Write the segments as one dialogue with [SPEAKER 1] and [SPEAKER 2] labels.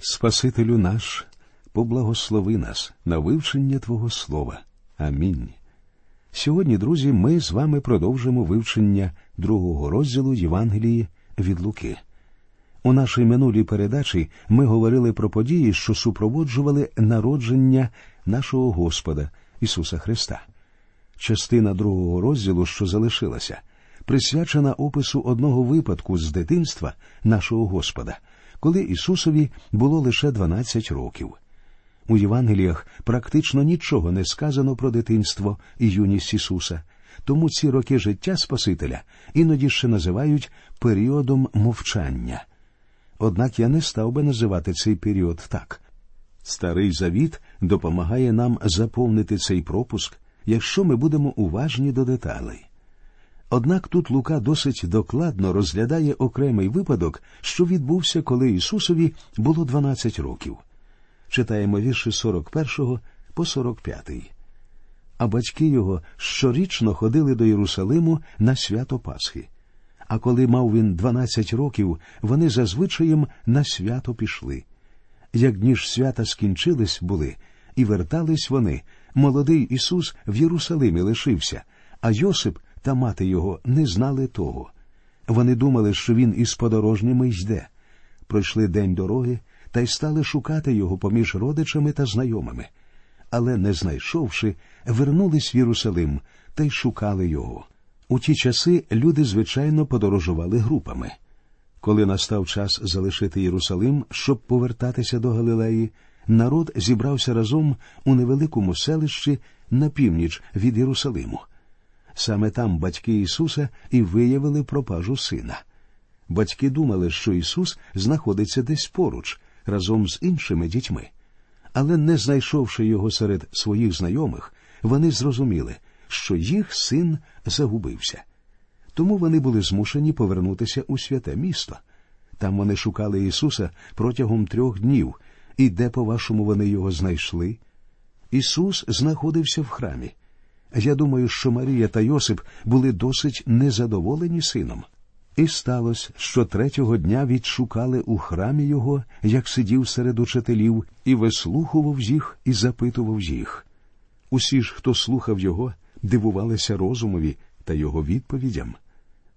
[SPEAKER 1] Спасителю наш, поблагослови нас на вивчення Твого Слова. Амінь. Сьогодні, друзі, ми з вами продовжимо вивчення другого розділу Євангелії від Луки. У нашій минулій передачі ми говорили про події, що супроводжували народження нашого Господа Ісуса Христа. Частина другого розділу, що залишилася, присвячена опису одного випадку з дитинства нашого Господа, коли Ісусові було лише 12 років. У Євангеліях практично нічого не сказано про дитинство і юність Ісуса, тому ці роки життя Спасителя іноді ще називають періодом мовчання. Однак я не став би називати цей період так. Старий завіт допомагає нам заповнити цей пропуск, якщо ми будемо уважні до деталей. Однак тут Лука досить докладно розглядає окремий випадок, що відбувся, коли Ісусові було 12 років. Читаємо вірші 41 по 45. А батьки його щорічно ходили до Єрусалиму на свято Пасхи. А коли мав він 12 років, вони зазвичаєм на свято пішли. Як дні ж свята скінчились були, і вертались вони, молодий Ісус в Єрусалимі лишився, а Йосип та мати його не знали того. Вони думали, що він із подорожніми йде. Пройшли день дороги та й стали шукати його поміж родичами та знайомими. Але, не знайшовши, вернулись в Єрусалим та й шукали його. У ті часи люди, звичайно, подорожували групами. Коли настав час залишити Єрусалим, щоб повертатися до Галилеї, народ зібрався разом у невеликому селищі на північ від Єрусалиму. Саме там батьки Ісуса і виявили пропажу сина. Батьки думали, що Ісус знаходиться десь поруч разом з іншими дітьми. Але, не знайшовши його серед своїх знайомих, вони зрозуміли, що їх син загубився. Тому вони були змушені повернутися у святе місто. Там вони шукали Ісуса протягом трьох днів, і де, по-вашому, вони його знайшли? Ісус знаходився в храмі. Я думаю, що Марія та Йосип були досить незадоволені сином. І сталося, що третього дня відшукали у храмі його, як сидів серед учителів, і вислухував їх і запитував їх. Усі ж, хто слухав його, дивувалися розумові та його відповідям.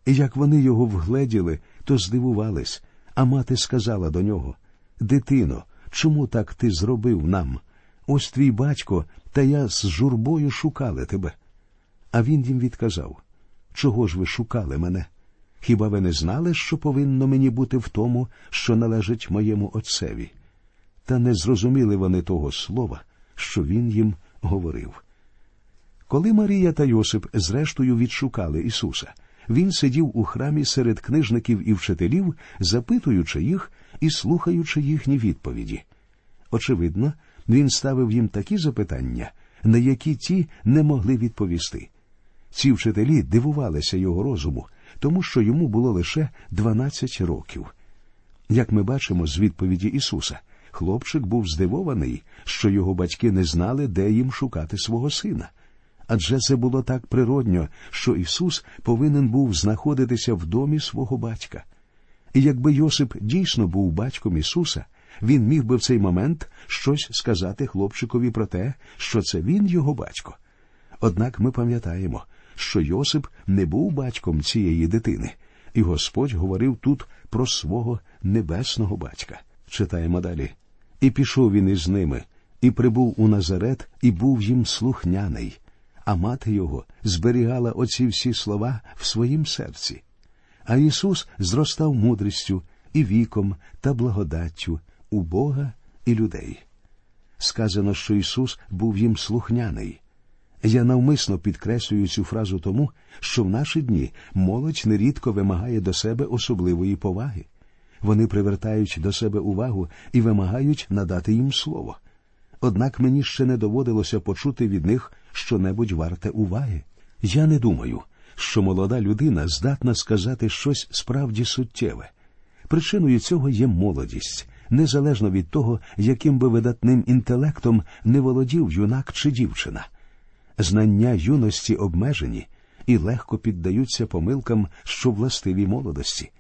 [SPEAKER 1] І як вони його вгледіли, то здивувались, а мати сказала до нього Дитино, чому так ти зробив нам? Ось твій батько, та я з журбою шукали тебе. А він їм відказав Чого ж ви шукали мене? Хіба ви не знали, що повинно мені бути в тому, що належить моєму отцеві? Та не зрозуміли вони того слова, що він їм говорив. Коли Марія та Йосип зрештою відшукали Ісуса, він сидів у храмі серед книжників і вчителів, запитуючи їх і слухаючи їхні відповіді. Очевидно, він ставив їм такі запитання, на які ті не могли відповісти. Ці вчителі дивувалися його розуму, тому що йому було лише 12 років. Як ми бачимо з відповіді Ісуса, хлопчик був здивований, що його батьки не знали, де їм шукати свого сина. Адже це було так природньо, що Ісус повинен був знаходитися в домі свого батька. І якби Йосип дійсно був батьком Ісуса, він міг би в цей момент щось сказати хлопчикові про те, що це він його батько. Однак ми пам'ятаємо, що Йосип не був батьком цієї дитини, і Господь говорив тут про свого небесного батька. Читаємо далі. І пішов він із ними, і прибув у Назарет, і був їм слухняний, а мати його зберігала оці всі слова в своїм серці. А Ісус зростав мудрістю і віком та благодаттю у Бога і людей. Сказано, що Ісус був їм слухняний. Я навмисно підкреслюю цю фразу тому, що в наші дні молодь нерідко вимагає до себе особливої поваги. Вони привертають до себе увагу і вимагають надати їм слово. Однак мені ще не доводилося почути від них щонебудь варте уваги. Я не думаю, що молода людина здатна сказати щось справді суттєве. Причиною цього є молодість, незалежно від того, яким би видатним інтелектом не володів юнак чи дівчина. Знання юності обмежені і легко піддаються помилкам, що властиві молодості.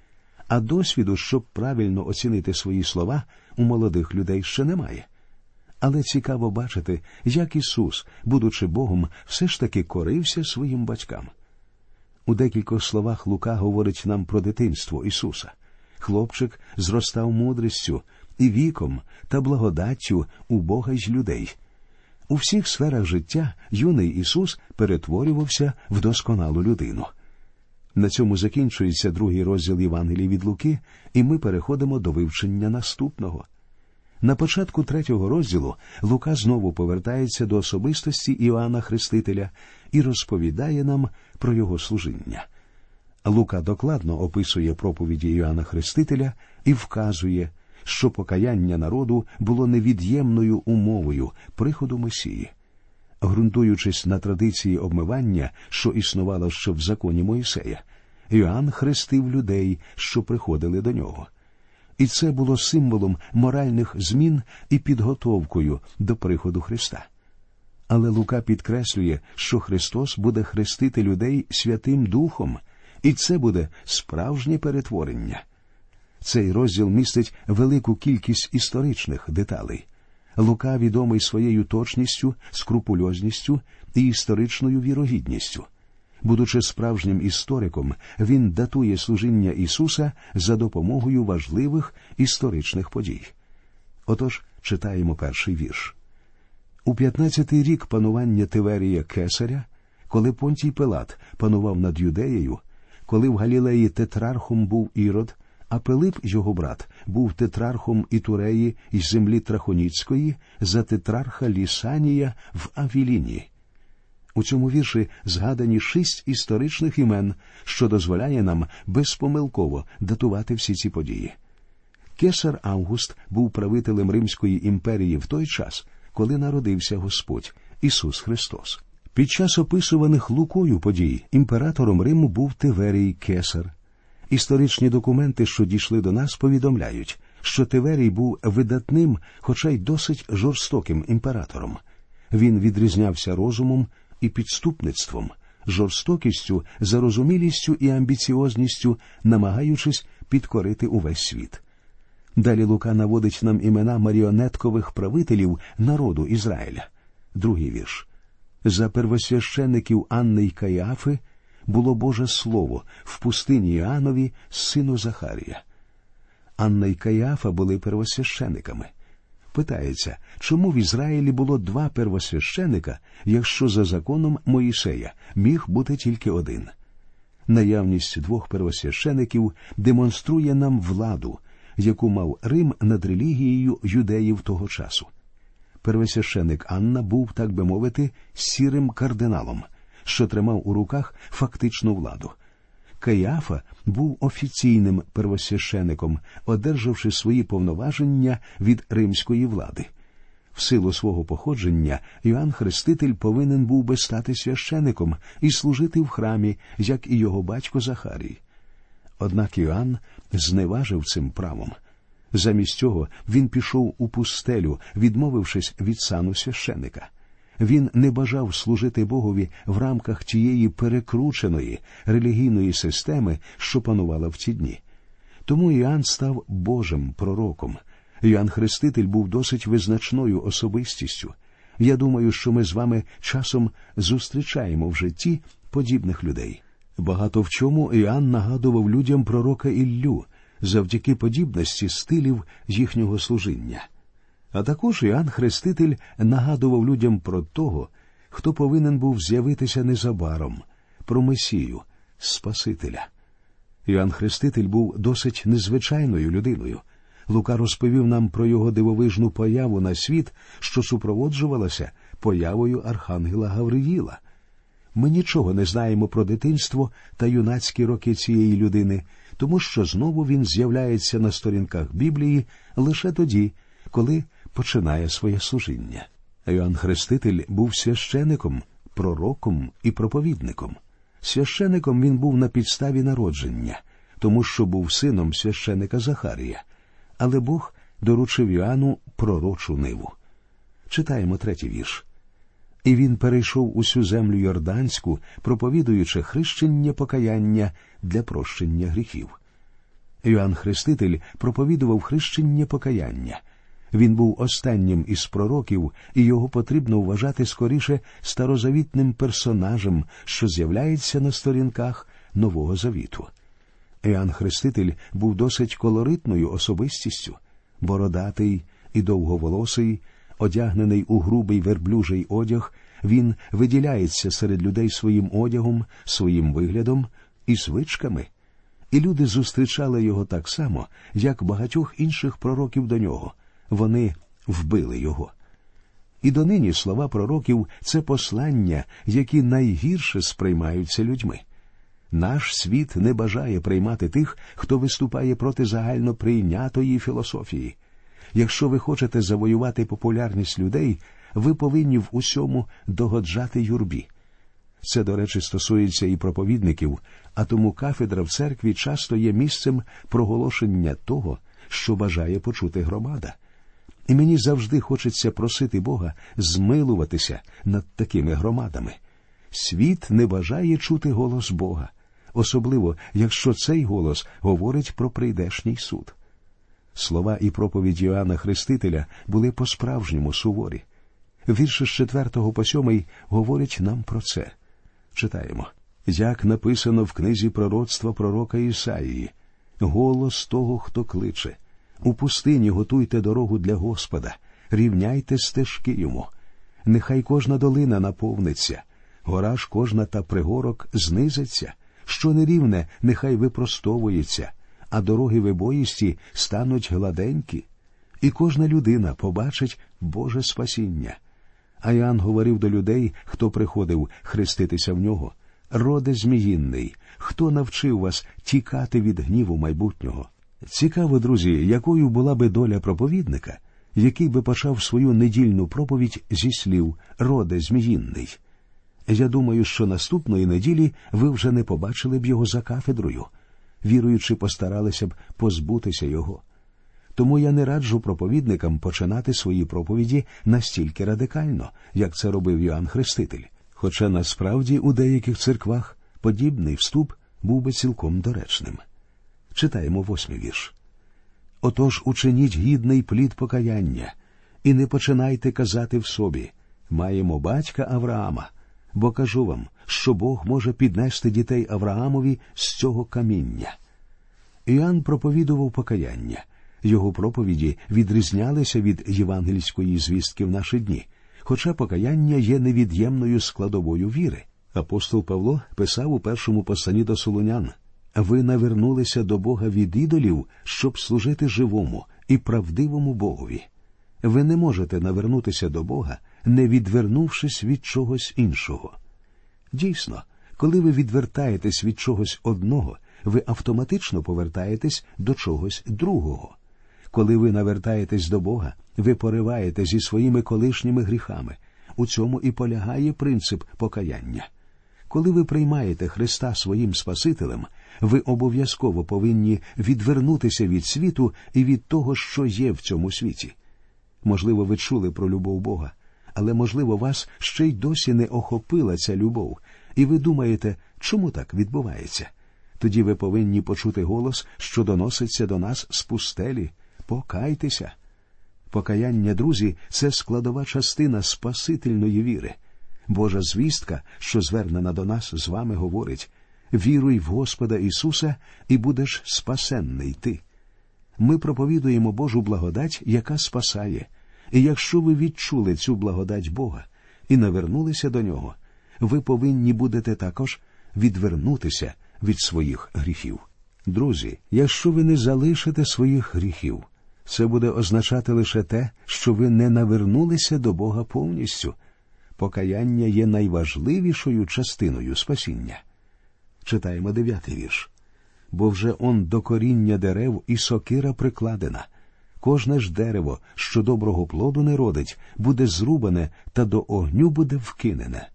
[SPEAKER 1] а досвіду, щоб правильно оцінити свої слова, у молодих людей ще немає. Але цікаво бачити, як Ісус, будучи Богом, все ж таки корився своїм батькам. У декількох словах Лука говорить нам про дитинство Ісуса. Хлопчик зростав мудрістю і віком та благодаттю у Бога й людей. У всіх сферах життя юний Ісус перетворювався в досконалу людину. На цьому закінчується другий розділ Євангелії від Луки, і ми переходимо до вивчення наступного. На початку третього розділу Лука знову повертається до особистості Іоанна Хрестителя і розповідає нам про його служіння. Лука докладно описує проповіді Іоанна Хрестителя і вказує, що покаяння народу було невід'ємною умовою приходу Месії. Грунтуючись на традиції обмивання, що існувало ще в законі Моїсея, Іоанн хрестив людей, що приходили до нього. І це було символом моральних змін і підготовкою до приходу Христа. Але Лука підкреслює, що Христос буде хрестити людей Святим Духом, і це буде справжнє перетворення. Цей розділ містить велику кількість історичних деталей. Лука відомий своєю точністю, скрупульозністю і історичною вірогідністю. Будучи справжнім істориком, він датує служіння Ісуса за допомогою важливих історичних подій. Отож читаємо перший вірш. У 15-й рік панування Тиверія Кесаря, коли Понтій Пилат панував над юдеєю, коли в Галілеї тетрархом був Ірод, а Пилип, його брат, був тетрархом Ітуреї із землі Трахоніцької за тетрарха Лісанія в Авіліні. У цьому вірші згадані шість історичних імен, що дозволяє нам безпомилково датувати всі ці події. Кесар Август був правителем Римської імперії в той час, коли народився Господь Ісус Христос. Під час описуваних Лукою подій імператором Риму був Тиверій Кесар. Історичні документи, що дійшли до нас, повідомляють, що Тиверій був видатним, хоча й досить жорстоким імператором. Він відрізнявся розумом і підступництвом, жорстокістю, зарозумілістю і амбіціозністю, намагаючись підкорити увесь світ. Далі Лука наводить нам імена маріонеткових правителів народу Ізраїля. Другий вірш. За первосвящеників Анни й Каїафи було Боже Слово в пустині Іоаннові, сину Захарія. Анна й Каїафа були первосвящениками. Питається, чому в Ізраїлі було два первосвященика, якщо за законом Моїсея міг бути тільки один? Наявність двох первосвящеників демонструє нам владу, яку мав Рим над релігією юдеїв того часу. Первосвященик Анна був, так би мовити, сірим кардиналом, що тримав у руках фактичну владу. Каяфа був офіційним первосвящеником, одержавши свої повноваження від римської влади. В силу свого походження Іоанн Хреститель повинен був би стати священиком і служити в храмі, як і його батько Захарій. Однак Іоанн зневажив цим правом. Замість цього він пішов у пустелю, відмовившись від сану священика. Він не бажав служити Богові в рамках тієї перекрученої релігійної системи, що панувала в ці дні. Тому Іоанн став Божим пророком. Іоанн Хреститель був досить визначною особистістю. Я думаю, що ми з вами часом зустрічаємо в житті подібних людей. Багато в чому Іоанн нагадував людям пророка Іллю завдяки подібності стилів їхнього служіння. А також Іоанн Хреститель нагадував людям про того, хто повинен був з'явитися незабаром, про Месію, Спасителя. Іоанн Хреститель був досить незвичайною людиною. Лука розповів нам про його дивовижну появу на світ, що супроводжувалася появою Архангела Гавриїла. Ми нічого не знаємо про дитинство та юнацькі роки цієї людини, тому що знову він з'являється на сторінках Біблії лише тоді, коли починає своє служіння. Йоанн Хреститель був священиком, пророком і проповідником. Священиком він був на підставі народження, тому що був сином священика Захарія, але Бог доручив Йоанну пророчу ниву. Читаємо третій вірш. І він перейшов усю землю Йорданську, проповідуючи хрещення покаяння для прощення гріхів. Йоанн Хреститель проповідував хрещення покаяння. Він був останнім із пророків, і його потрібно вважати скоріше старозавітним персонажем, що з'являється на сторінках Нового Завіту. Іоанн Хреститель був досить колоритною особистістю, бородатий і довговолосий, одягнений у грубий верблюжий одяг, він виділяється серед людей своїм одягом, своїм виглядом і звичками. І люди зустрічали його так само, як багатьох інших пророків до нього. Вони вбили його. І донині слова пророків це послання, які найгірше сприймаються людьми. Наш світ не бажає приймати тих, хто виступає проти загально прийнятої філософії. Якщо ви хочете завоювати популярність людей, ви повинні в усьому догоджати юрбі. Це, до речі, стосується і проповідників, а тому кафедра в церкві часто є місцем проголошення того, що бажає почути громада. І мені завжди хочеться просити Бога змилуватися над такими громадами. Світ не бажає чути голос Бога, особливо якщо цей голос говорить про прийдешній суд. Слова і проповідь Йоанна Хрестителя були по-справжньому суворі. Вірші з 4 по 7 говорять нам про це. Читаємо як написано в книзі пророцтва пророка Ісаїї, голос того, хто кличе. У пустині готуйте дорогу для Господа, рівняйте стежки йому. Нехай кожна долина наповниться, гора ж кожна та пригорок знизиться, що нерівне, нехай випростовується, а дороги вибоїсті стануть гладенькі, і кожна людина побачить Боже спасіння. А Іоанн говорив до людей, хто приходив хреститися в нього. Роде Зміїнний, хто навчив вас тікати від гніву майбутнього? Цікаво, друзі, якою була би доля проповідника, який би почав свою недільну проповідь зі слів Роде Зміїнний. Я думаю, що наступної неділі ви вже не побачили б його за кафедрою, віруючи, постаралися б позбутися його. Тому я не раджу проповідникам починати свої проповіді настільки радикально, як це робив Йоанн Хреститель. Хоча насправді у деяких церквах подібний вступ був би цілком доречним. Читаємо восьмий вірш. Отож учиніть гідний плід покаяння, і не починайте казати в собі маємо батька Авраама, бо кажу вам, що Бог може піднести дітей Авраамові з цього каміння. Іоанн проповідував покаяння. Його проповіді відрізнялися від євангельської звістки в наші дні, хоча покаяння є невід'ємною складовою віри. Апостол Павло писав у першому посланні до Солонян ви навернулися до Бога від ідолів, щоб служити живому і правдивому Богові. Ви не можете навернутися до Бога, не відвернувшись від чогось іншого. Дійсно, коли ви відвертаєтесь від чогось одного, ви автоматично повертаєтесь до чогось другого. Коли ви навертаєтесь до Бога, ви пориваєте зі своїми колишніми гріхами. У цьому і полягає принцип покаяння. Коли ви приймаєте Христа своїм Спасителем, ви обов'язково повинні відвернутися від світу і від того, що є в цьому світі. Можливо, ви чули про любов Бога, але, можливо, вас ще й досі не охопила ця любов, і ви думаєте, чому так відбувається? Тоді ви повинні почути голос, що доноситься до нас з пустелі. Покайтеся. Покаяння, друзі, це складова частина Спасительної віри. Божа звістка, що звернена до нас, з вами говорить віруй в Господа Ісуса, і будеш спасенний ти. Ми проповідуємо Божу благодать, яка спасає. І якщо ви відчули цю благодать Бога і навернулися до нього, ви повинні будете також відвернутися від своїх гріхів. Друзі, якщо ви не залишите своїх гріхів, це буде означати лише те, що ви не навернулися до Бога повністю. Покаяння є найважливішою частиною спасіння. Читаємо дев'ятий вірш. Бо вже он до коріння дерев і сокира прикладена. Кожне ж дерево, що доброго плоду не родить, буде зрубане та до огню буде вкинене.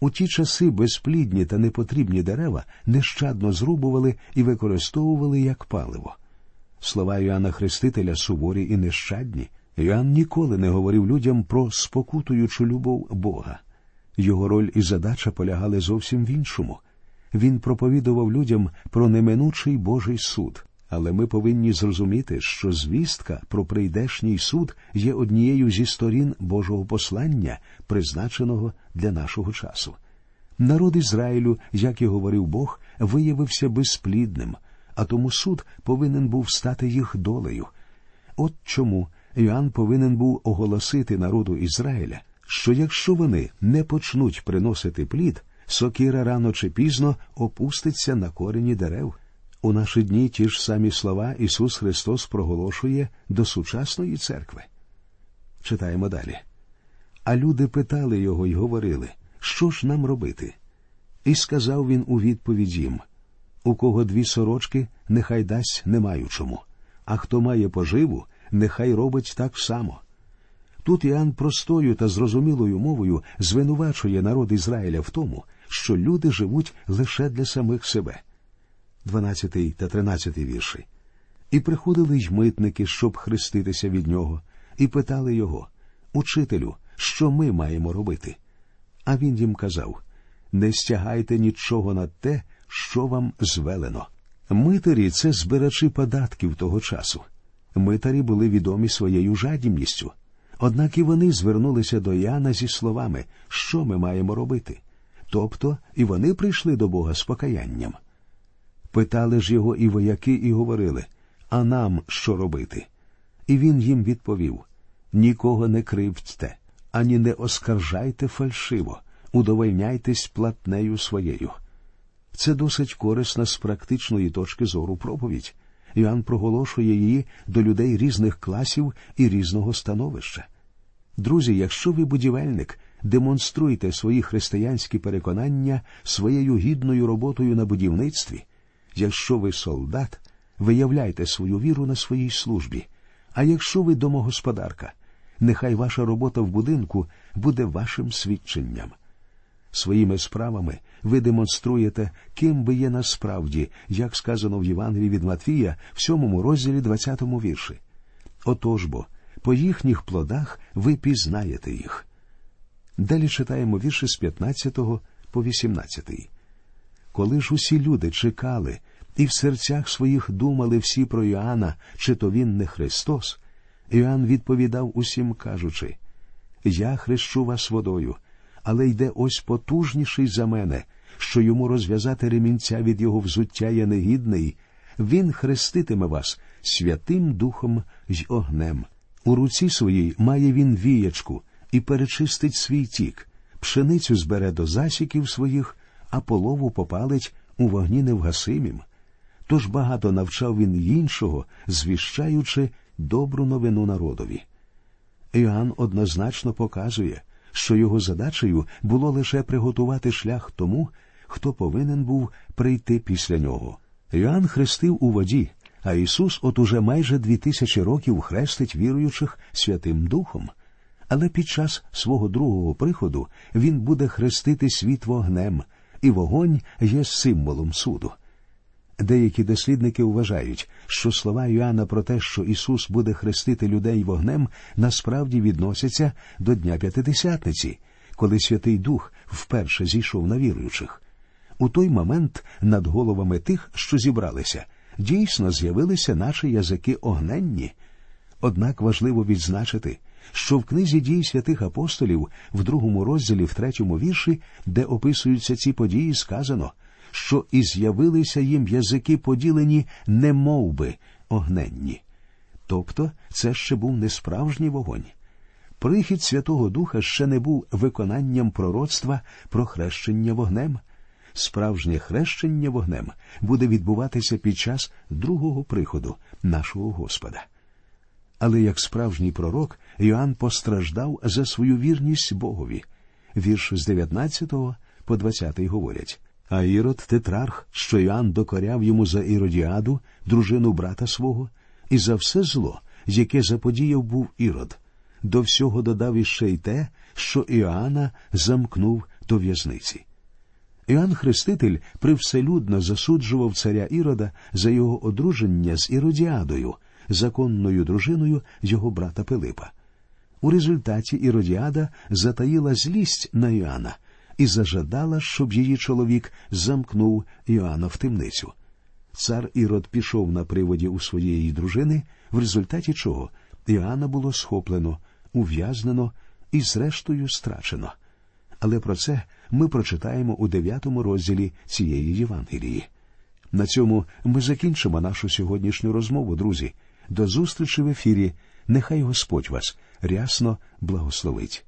[SPEAKER 1] У ті часи безплідні та непотрібні дерева нещадно зрубували і використовували як паливо. Слова Йоанна Хрестителя суворі і нещадні. Йоанн ніколи не говорив людям про спокутуючу любов Бога. Його роль і задача полягали зовсім в іншому. Він проповідував людям про неминучий Божий суд. Але ми повинні зрозуміти, що звістка про прийдешній суд є однією зі сторін Божого послання, призначеного для нашого часу. Народ Ізраїлю, як і говорив Бог, виявився безплідним, а тому суд повинен був стати їх долею. От чому Іоанн повинен був оголосити народу Ізраїля, що якщо вони не почнуть приносити плід, сокира рано чи пізно опуститься на корені дерев. У наші дні ті ж самі слова Ісус Христос проголошує до сучасної церкви. Читаємо далі. А люди питали його й говорили, що ж нам робити? І сказав він у відповідь їм у кого дві сорочки, нехай дасть не маючому, а хто має поживу, нехай робить так само. Тут Іоанн простою та зрозумілою мовою звинувачує народ Ізраїля в тому, що люди живуть лише для самих себе. 12 та 13 вірші. І приходили й митники, щоб хреститися від нього, і питали його Учителю, що ми маємо робити? А він їм казав Не стягайте нічого на те, що вам звелено. Митарі це збирачі податків того часу. Митарі були відомі своєю жадібністю. Однак і вони звернулися до Яна зі словами, що ми маємо робити. Тобто і вони прийшли до Бога з покаянням. Питали ж його і вояки, і говорили А нам що робити? І він їм відповів Нікого не кривдьте, ані не оскаржайте фальшиво, удовольняйтесь платнею своєю. Це досить корисна з практичної точки зору проповідь. Іоанн проголошує її до людей різних класів і різного становища. Друзі, якщо ви будівельник, демонструйте свої християнські переконання своєю гідною роботою на будівництві. Якщо ви солдат, виявляйте свою віру на своїй службі. А якщо ви домогосподарка, нехай ваша робота в будинку буде вашим свідченням. Своїми справами ви демонструєте, ким ви є насправді, як сказано в Євангелії від Матвія в сьомому розділі 20 вірші. Отож бо, по їхніх плодах ви пізнаєте їх. Далі читаємо вірші з 15 по 18. Коли ж усі люди чекали і в серцях своїх думали всі про Іоанна, чи то він не Христос, Іоанн відповідав усім, кажучи Я хрещу вас водою але йде ось потужніший за мене, що йому розв'язати ремінця від його взуття я негідний, він хреститиме вас святим Духом й огнем. У руці своїй має він віячку і перечистить свій тік, пшеницю збере до засіків своїх, а полову попалить у вогні невгасимім. Тож багато навчав він іншого, звіщаючи добру новину народові. Іоанн однозначно показує, що його задачею було лише приготувати шлях тому, хто повинен був прийти після нього. Йоанн хрестив у воді, а Ісус от уже майже дві тисячі років хрестить віруючих Святим Духом. Але під час свого другого приходу Він буде хрестити світ вогнем, і вогонь є символом суду. Деякі дослідники вважають, що слова Йоанна про те, що Ісус буде хрестити людей вогнем, насправді відносяться до Дня П'ятидесятниці, коли Святий Дух вперше зійшов на віруючих. У той момент над головами тих, що зібралися, дійсно з'явилися наші язики огненні. Однак важливо відзначити, що в книзі дій святих апостолів в другому розділі, в третьому вірші, де описуються ці події, сказано що і з'явилися їм язики поділені, не би, огненні. Тобто це ще був не справжній вогонь. Прихід Святого Духа ще не був виконанням пророцтва про хрещення вогнем. Справжнє хрещення вогнем буде відбуватися під час другого приходу нашого Господа. Але як справжній пророк Йоанн постраждав за свою вірність Богові. Вірш з 19 по 20 говорять а Ірод тетрарх, що Йоанн докоряв йому за Іродіаду, дружину брата свого, і за все зло, яке заподіяв був Ірод. До всього додав іще й те, що Іоанна замкнув до в'язниці. Іоанн Хреститель привселюдно засуджував царя Ірода за його одруження з Іродіадою, законною дружиною його брата Пилипа. У результаті Іродіада затаїла злість на Іоанна – і зажадала, щоб її чоловік замкнув Іоанна в темницю. Цар Ірод пішов на приводі у своєї дружини, в результаті чого Іоанна було схоплено, ув'язнено і, зрештою, страчено. Але про це ми прочитаємо у дев'ятому розділі цієї Євангелії. На цьому ми закінчимо нашу сьогоднішню розмову, друзі. До зустрічі в ефірі. Нехай Господь вас рясно благословить.